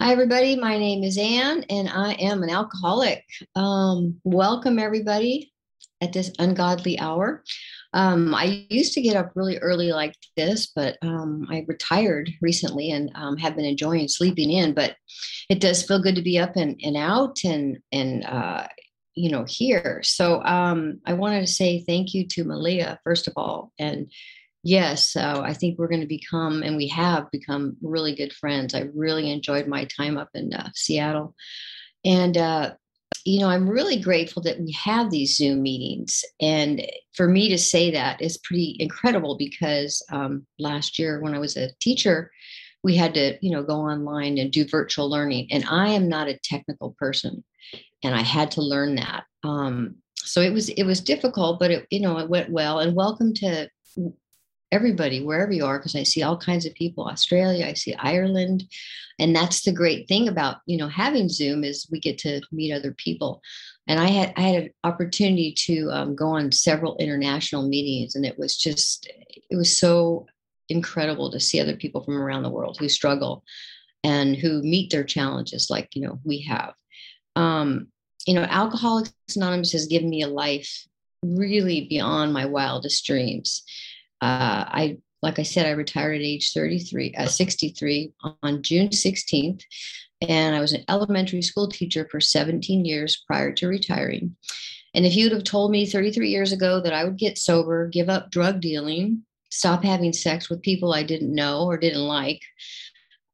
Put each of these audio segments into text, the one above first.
Hi, everybody. My name is Anne, and I am an alcoholic. Um, welcome, everybody, at this ungodly hour. Um, I used to get up really early like this, but um, I retired recently and um, have been enjoying sleeping in. But it does feel good to be up and, and out and and uh, you know here. So um, I wanted to say thank you to Malia first of all, and yes, so I think we're going to become and we have become really good friends. I really enjoyed my time up in uh, Seattle, and uh, you know, I'm really grateful that we have these Zoom meetings. And for me to say that is pretty incredible because um, last year when I was a teacher, we had to, you know, go online and do virtual learning. And I am not a technical person, and I had to learn that. Um, so it was it was difficult, but it you know it went well. And welcome to everybody wherever you are because i see all kinds of people australia i see ireland and that's the great thing about you know having zoom is we get to meet other people. And i had i had an opportunity to um, go on several international meetings and it was just it was so incredible to see other people from around the world who struggle and who meet their challenges like you know we have. Um, you know alcoholics anonymous has given me a life really beyond my wildest dreams uh, I, like I said, I retired at age 33, uh, 63 on June 16th. And I was an elementary school teacher for 17 years prior to retiring. And if you'd have told me 33 years ago that I would get sober, give up drug dealing, stop having sex with people I didn't know or didn't like,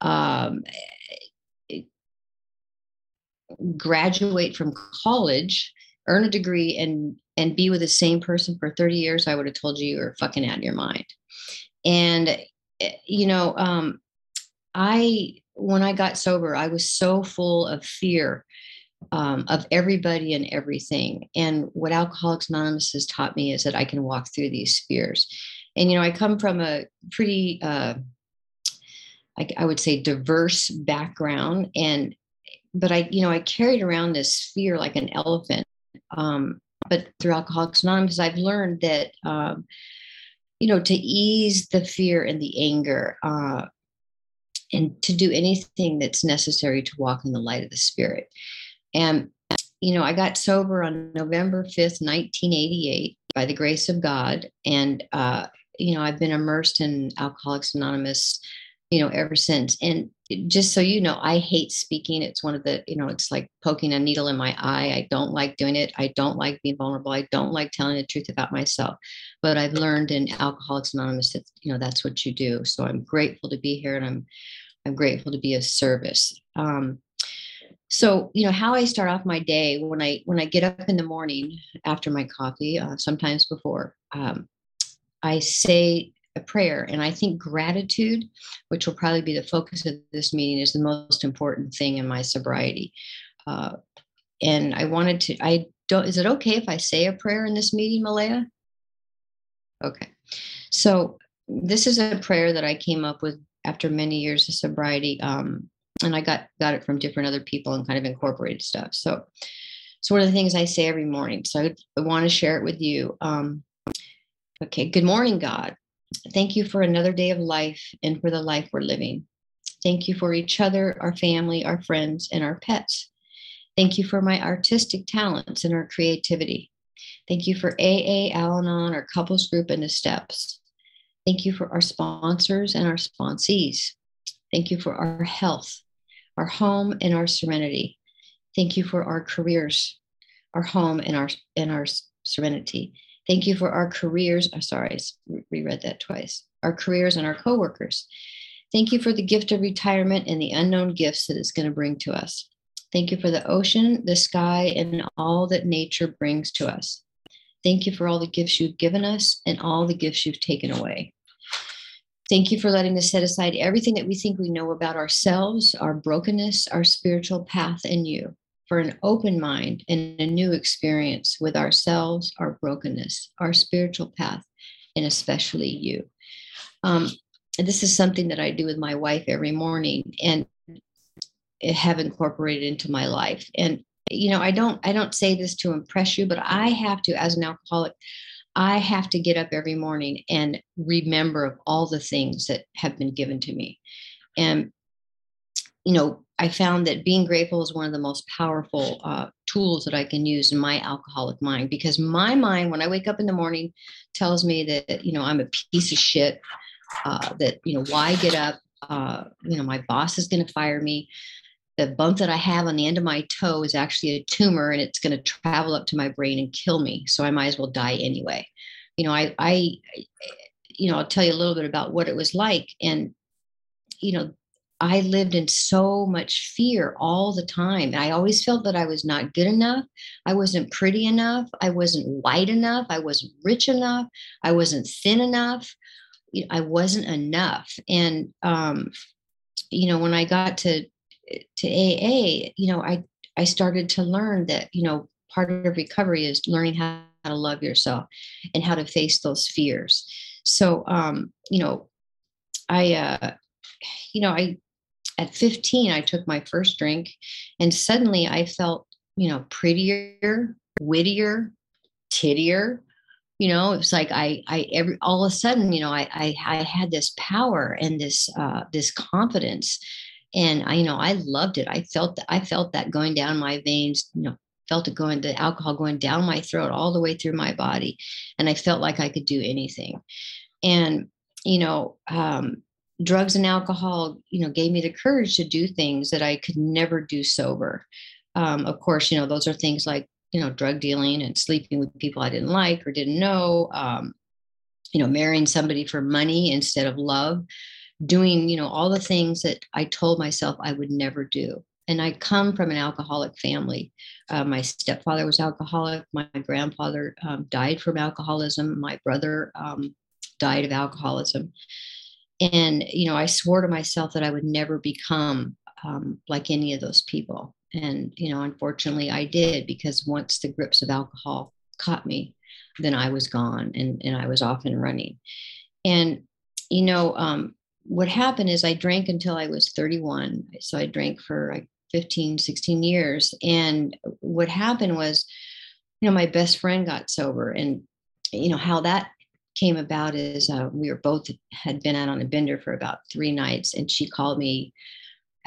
um, graduate from college, earn a degree, and and be with the same person for 30 years, I would have told you you were fucking out of your mind. And, eh, you know, um, I, when I got sober, I was so full of fear um, of everybody and everything. And what Alcoholics Anonymous has taught me is that I can walk through these fears. And, you know, I come from a pretty, uh, I, I would say, diverse background. And, but I, you know, I carried around this fear like an elephant. Um, but through Alcoholics Anonymous, I've learned that, um, you know, to ease the fear and the anger, uh, and to do anything that's necessary to walk in the light of the Spirit. And, you know, I got sober on November 5th, 1988, by the grace of God. And, uh, you know, I've been immersed in Alcoholics Anonymous you know, ever since. And just so you know, I hate speaking. It's one of the, you know, it's like poking a needle in my eye. I don't like doing it. I don't like being vulnerable. I don't like telling the truth about myself. But I've learned in Alcoholics Anonymous that, you know, that's what you do. So I'm grateful to be here and I'm I'm grateful to be of service. Um, so you know how i start off my day when i when i get up in the morning after my coffee uh, sometimes before um, i say a prayer. And I think gratitude, which will probably be the focus of this meeting, is the most important thing in my sobriety. Uh, and I wanted to, I don't, is it okay if I say a prayer in this meeting, Malaya? Okay. So this is a prayer that I came up with after many years of sobriety. Um, and I got got it from different other people and kind of incorporated stuff. So it's one of the things I say every morning. So I, I want to share it with you. Um, okay. Good morning, God. Thank you for another day of life and for the life we're living. Thank you for each other, our family, our friends, and our pets. Thank you for my artistic talents and our creativity. Thank you for AA, Al Anon, our couples group, and the steps. Thank you for our sponsors and our sponsees. Thank you for our health, our home, and our serenity. Thank you for our careers, our home, and our and our serenity. Thank you for our careers. Sorry, I reread that twice. Our careers and our coworkers. Thank you for the gift of retirement and the unknown gifts that it's going to bring to us. Thank you for the ocean, the sky, and all that nature brings to us. Thank you for all the gifts you've given us and all the gifts you've taken away. Thank you for letting us set aside everything that we think we know about ourselves, our brokenness, our spiritual path, and you for an open mind and a new experience with ourselves, our brokenness, our spiritual path, and especially you. Um, this is something that I do with my wife every morning and have incorporated into my life. And you know, I don't I don't say this to impress you, but I have to, as an alcoholic, I have to get up every morning and remember of all the things that have been given to me. And you know, I found that being grateful is one of the most powerful uh, tools that I can use in my alcoholic mind because my mind, when I wake up in the morning, tells me that, you know, I'm a piece of shit, uh, that, you know, why get up? Uh, you know, my boss is going to fire me. The bump that I have on the end of my toe is actually a tumor and it's going to travel up to my brain and kill me. So I might as well die anyway. You know, I, I, you know, I'll tell you a little bit about what it was like. And, you know, I lived in so much fear all the time. I always felt that I was not good enough. I wasn't pretty enough. I wasn't white enough. I wasn't rich enough. I wasn't thin enough. I wasn't enough. And, um, you know, when I got to, to AA, you know, I, I started to learn that, you know, part of recovery is learning how to love yourself and how to face those fears. So, um, you know, I, uh, you know, I at 15, I took my first drink and suddenly I felt, you know, prettier, wittier, tittier. You know, it was like I, I every all of a sudden, you know, I, I, I had this power and this, uh, this confidence, and I, you know, I loved it. I felt, that, I felt that going down my veins. You know, felt it going, the alcohol going down my throat all the way through my body, and I felt like I could do anything. And you know, um, drugs and alcohol, you know, gave me the courage to do things that I could never do sober. Um, of course, you know, those are things like, you know, drug dealing and sleeping with people I didn't like or didn't know, um, you know, marrying somebody for money instead of love, doing, you know, all the things that I told myself I would never do. And I come from an alcoholic family. Uh, my stepfather was alcoholic. My grandfather um, died from alcoholism. My brother um, died of alcoholism and you know i swore to myself that i would never become um, like any of those people. And you know unfortunately i did because once the grips of alcohol caught me then i was gone and, and i was off and running. And you know um, what happened is i drank until i was 31 so i drank for like 15 16 years. And what happened was you know my best friend got sober. And you know how that came about is uh, we were both had been out on a bender for about three nights, and she called me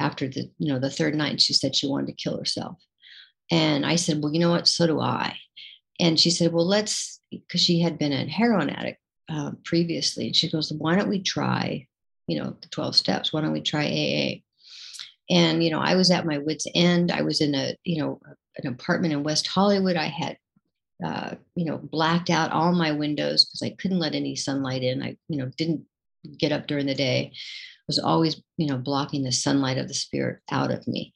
after the you know the third night. She said she wanted to kill herself, and I said, well, you know what? So do I. And she said, well, let's because she had been a heroin addict uh, previously, and she goes, why don't we try, you know, the twelve steps? Why don't we try AA? And you know, I was at my wits' end. I was in a you know an apartment in West Hollywood. I had uh, you know, blacked out all my windows because I couldn't let any sunlight in. I, you know, didn't get up during the day. Was always, you know, blocking the sunlight of the spirit out of me.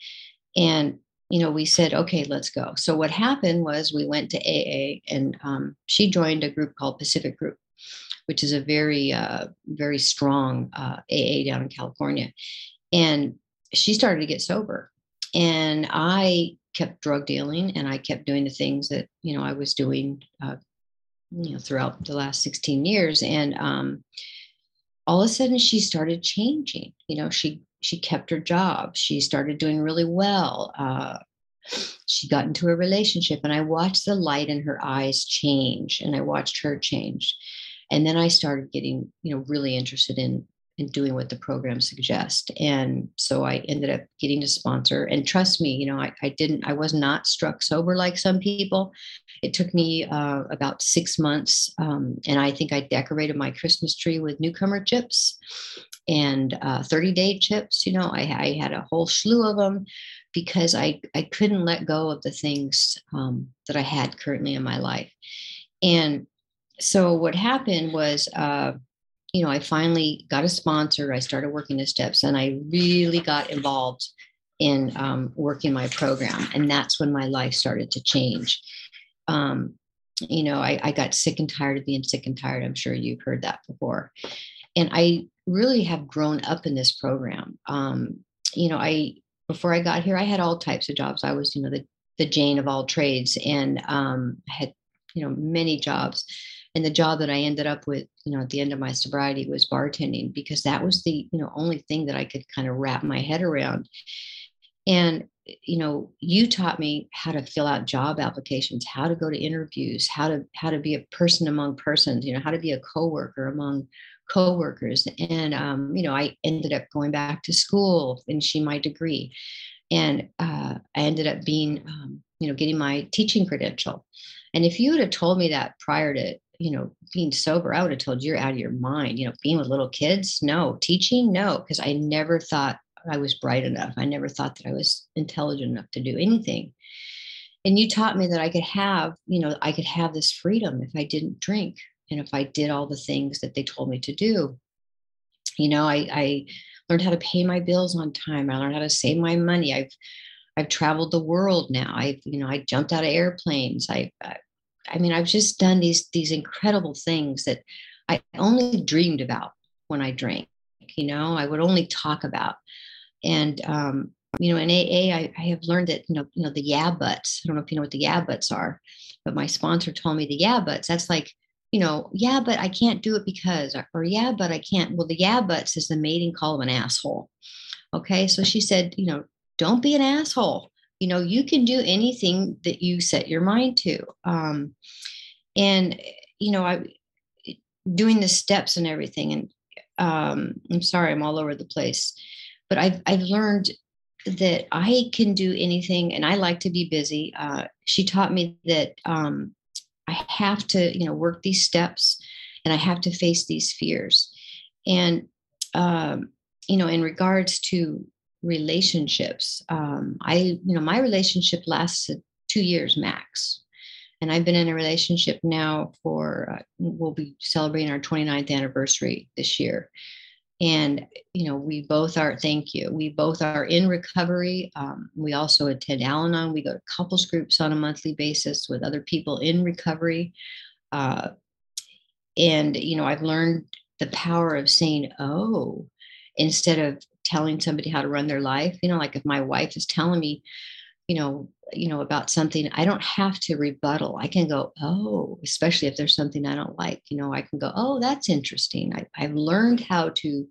And, you know, we said, okay, let's go. So what happened was we went to AA and um, she joined a group called Pacific Group, which is a very, uh, very strong uh, AA down in California. And she started to get sober. And I kept drug dealing and I kept doing the things that, you know, I was doing, uh, you know, throughout the last 16 years. And um, all of a sudden she started changing, you know, she, she kept her job. She started doing really well. Uh, she got into a relationship and I watched the light in her eyes change and I watched her change. And then I started getting, you know, really interested in and doing what the program suggests. And so I ended up getting a sponsor. And trust me, you know, I, I didn't, I was not struck sober like some people. It took me uh, about six months. Um, and I think I decorated my Christmas tree with newcomer chips and uh, 30 day chips. You know, I, I, had a whole slew of them because I, I couldn't let go of the things um, that I had currently in my life. And so what happened was, uh, you know, I finally got a sponsor. I started working the steps and I really got involved in um, working my program. And that's when my life started to change. Um, you know, I, I got sick and tired of being sick and tired. I'm sure you've heard that before. And I really have grown up in this program. Um, you know, I, before I got here, I had all types of jobs. I was, you know, the, the Jane of all trades and um, had, you know, many jobs and the job that i ended up with you know at the end of my sobriety was bartending because that was the you know only thing that i could kind of wrap my head around and you know you taught me how to fill out job applications how to go to interviews how to how to be a person among persons you know how to be a coworker among coworkers. And, um, you know, I ended up going back to school, finishing my degree. And uh, I ended up being, um, you know, getting my teaching credential. And if you would have told me that prior to, you know, being sober, I would have told you you're out of your mind. You know, being with little kids, no. Teaching, no, because I never thought I was bright enough. I never thought that I was intelligent enough to do anything. And you taught me that I could have, you know, I could have this freedom if I didn't drink and if I did all the things that they told me to do. You know, I, I learned how to pay my bills on time. I learned how to save my money. I've I've traveled the world now. I've, you know, I jumped out of airplanes. I, I, uh, I mean, I've just done these these incredible things that I only dreamed about when I drank. You know, I would only talk about. And um, you know, in AA, I, I have learned that you know, you know, the yeah buts. I don't know if you know what the yeah buts are, but my sponsor told me the yeah buts. That's like, you know, yeah, but I can't do it because, or, or yeah, but I can't. Well, the yeah buts is the mating call of an asshole. Okay, so she said, you know, don't be an asshole. You know, you can do anything that you set your mind to. Um, and you know, I doing the steps and everything. And um, I'm sorry, I'm all over the place, but I've I've learned that I can do anything, and I like to be busy. Uh, she taught me that um, I have to, you know, work these steps, and I have to face these fears. And um, you know, in regards to relationships. Um, I, you know, my relationship lasted two years max. And I've been in a relationship now for, uh, we'll be celebrating our 29th anniversary this year. And, you know, we both are, thank you, we both are in recovery. Um, we also attend Al Anon. We go to couples groups on a monthly basis with other people in recovery. Uh, and, you know, I've learned the power of saying, oh, instead of telling somebody how to run their life you know like if my wife is telling me you know you know about something i don't have to rebuttal. I can go oh especially if there's something i don't like you know i can go oh that's interesting. I, i've learned how to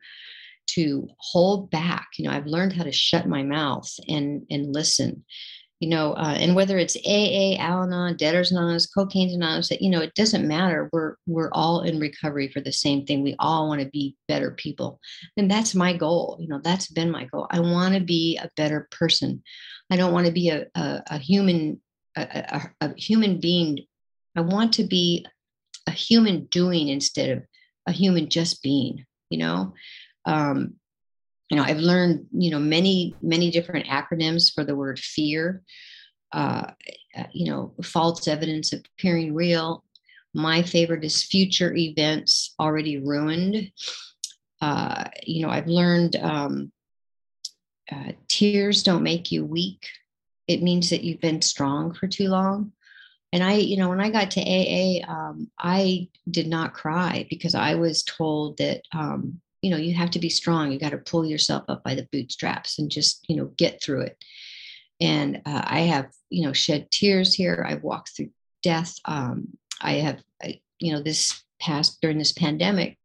to hold back. You know i've learned how to shut my mouth and and listen you know, uh, and whether it's AA, Al-Anon, Debtors Anonymous, Cocaine Anonymous, you know, it doesn't matter. We're we're all in recovery for the same thing. We all want to be better people, and that's my goal. You know, that's been my goal. I want to be a better person. I don't want to be a a, a human a, a, a human being. I want to be a human doing instead of a human just being. You know, um, you know i've learned you know many many different acronyms for the word fear uh, you know false evidence appearing real. My favorite is future events already ruined. Uh, you know i've learned um, uh, tears don't make you weak. It means that you've been strong for too long. And i you know when i got to aa um, i did not cry because i was told that um, you know you have to be strong. You got to pull yourself up by the bootstraps and just you know get through it. And uh, i have you know shed tears here. I've walked through death. Um, i have I, you know this past during this pandemic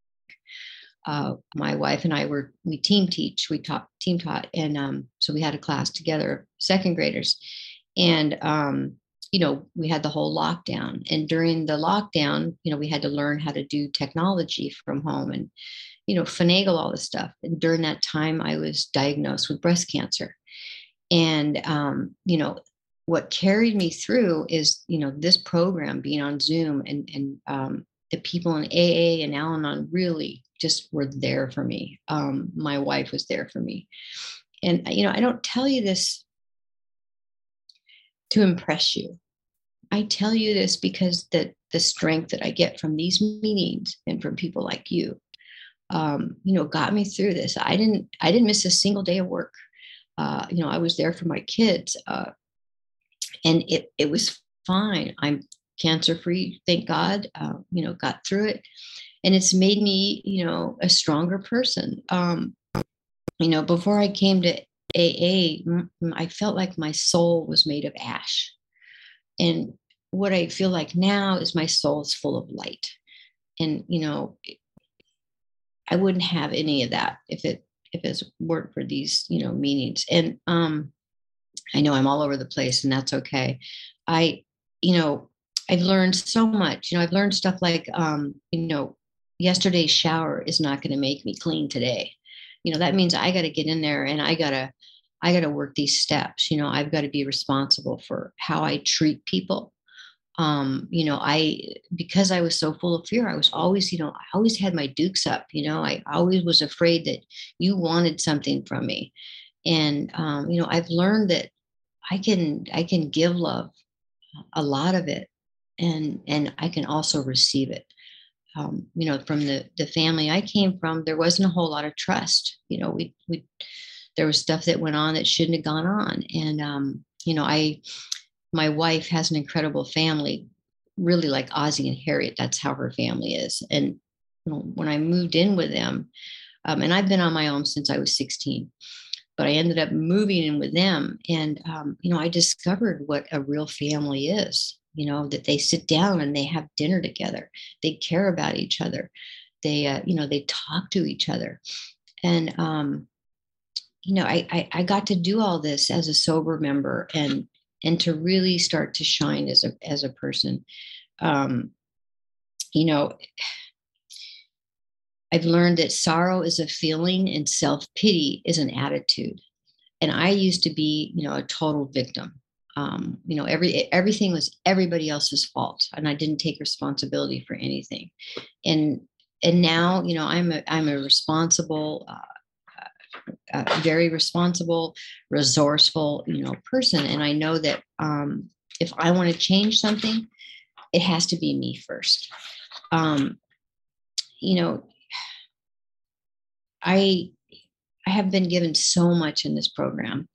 uh, my wife and i were we team teach we taught team taught and um, so we had a class together second graders. And um, you know we had the whole lockdown. And during the lockdown you know we had to learn how to do technology from home and you know, finagle all this stuff. And during that time, I was diagnosed with breast cancer. And, um, you know, what carried me through is, you know, this program being on Zoom and, and um, the people in AA and Al Anon really just were there for me. Um, my wife was there for me. And, you know, I don't tell you this to impress you. I tell you this because the, the strength that I get from these meetings and from people like you um, you know, got me through this. I didn't, I didn't miss a single day of work. Uh, you know, I was there for my kids, uh, and it it was fine. I'm cancer free, thank God. Uh, you know, got through it, and it's made me, you know, a stronger person. Um, you know, before I came to AA, I felt like my soul was made of ash, and what I feel like now is my soul is full of light. And you know, I wouldn't have any of that if it if it weren't for these you know meetings. And um, I know I'm all over the place, and that's okay. I you know I've learned so much. You know I've learned stuff like um, you know yesterday's shower is not going to make me clean today. You know, that means I got to get in there and I got to I got to work these steps. You know, I've got to be responsible for how I treat people. Um, you know, I because I was so full of fear, I was always, you know, I always had my dukes up. You know, I always was afraid that you wanted something from me, and um, you know, I've learned that I can I can give love, a lot of it, and and I can also receive it. Um, you know, from the the family I came from, there wasn't a whole lot of trust. You know, we we there was stuff that went on that shouldn't have gone on. And, um, you know, I, my wife has an incredible family, really like Ozzie and Harriet. That's how her family is. And you know, when I moved in with them, um, and I've been on my own since I was 16, but I ended up moving in with them. And, um, you know, I discovered what a real family is, you know, that they sit down and they have dinner together. They care about each other. They, uh, you know, they talk to each other. And, um, you know, I, I, I got to do all this as a sober member and and to really start to shine as a as a person. Um, you know, I've learned that sorrow is a feeling and self pity is an attitude. And I used to be, you know, a total victim. Um, you know, every everything was everybody else's fault, and I didn't take responsibility for anything. And and now, you know, I'm a I'm a responsible, uh, a very responsible, resourceful, you know, person. And I know that um, if I want to change something, it has to be me first. Um, you know, I I have been given so much in this program,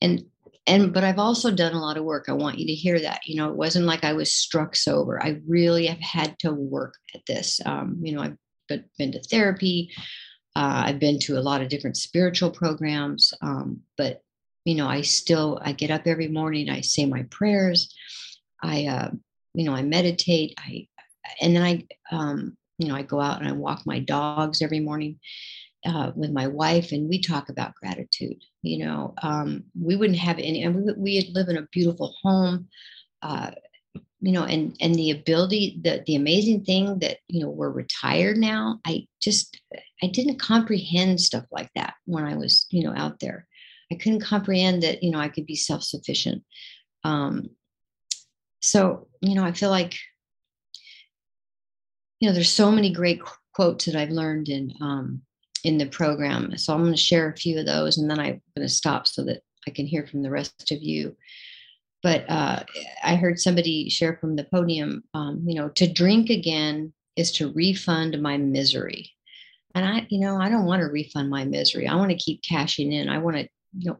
and and but I've also done a lot of work. I want you to hear that. You know, it wasn't like I was struck sober. I really have had to work at this. Um, you know, I've been to therapy. Uh, I've been to a lot of different spiritual programs, um, but you know, I still I get up every morning. I say my prayers. I uh, you know I meditate. I and then I um, you know I go out and I walk my dogs every morning uh, with my wife, and we talk about gratitude. You know, um, we wouldn't have any, and we, we live in a beautiful home. Uh, you know and and the ability the the amazing thing that you know we're retired now i just i didn't comprehend stuff like that when i was you know out there. I couldn't comprehend that you know i could be self-sufficient. Um so you know i feel like you know there's so many great quotes that i've learned in um in the program. So i'm going to share a few of those and then i'm going to stop so that i can hear from the rest of you but uh, I heard somebody share from the podium, um, you know, to drink again is to refund my misery. And I, you know, I don't want to refund my misery. I want to keep cashing in. I want to, you know,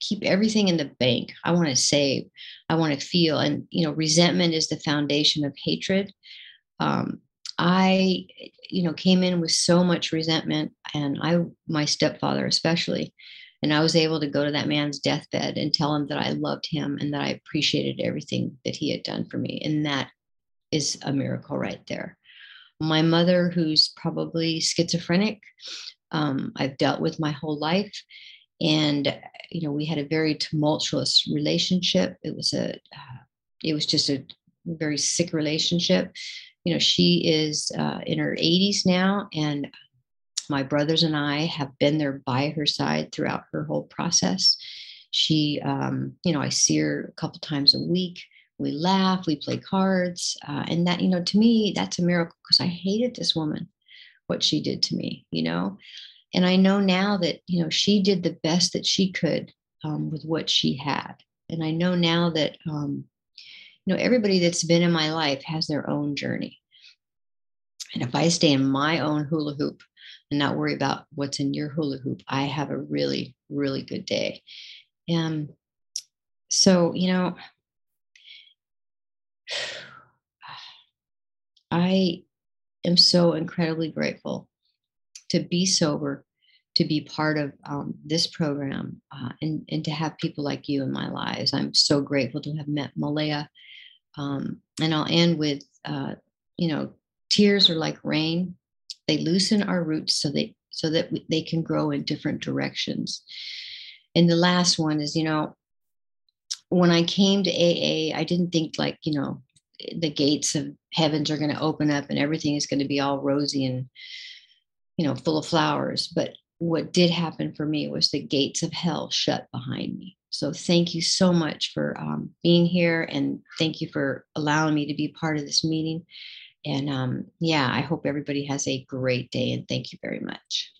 keep everything in the bank. I want to save. I want to feel. And, you know, resentment is the foundation of hatred. Um, I, you know, came in with so much resentment, and I, my stepfather especially, and I was able to go to that man's deathbed and tell him that I loved him and that I appreciated everything that he had done for me. And that is a miracle right there. My mother, who's probably schizophrenic, um, I've dealt with my whole life. And, you know, we had a very tumultuous relationship. It was a, uh, it was just a very sick relationship. You know, she is uh, in her 80s now, and my brothers and I have been there by her side throughout her whole process. She, um, you know, I see her a couple times a week. We laugh, we play cards. Uh, and that, you know, to me, that's a miracle because I hated this woman, what she did to me, you know. And I know now that, you know, she did the best that she could um, with what she had. And I know now that, um, you know, everybody that's been in my life has their own journey. And if I stay in my own hula hoop, and not worry about what's in your hula hoop, I have a really, really good day. And so, you know, I am so incredibly grateful to be sober, to be part of um, this program, uh, and, and to have people like you in my lives. I'm so grateful to have met Malaya. Um, and I'll end with, uh, you know, tears are like rain they loosen our roots so they so that we, they can grow in different directions. And the last one is, you know, when I came to AA, I didn't think like, you know, the gates of heavens are going to open up and everything is going to be all rosy and you know full of flowers. But what did happen for me was the gates of hell shut behind me. So thank you so much for um, being here and thank you for allowing me to be part of this meeting and um, yeah i hope everybody has a great day and thank you very much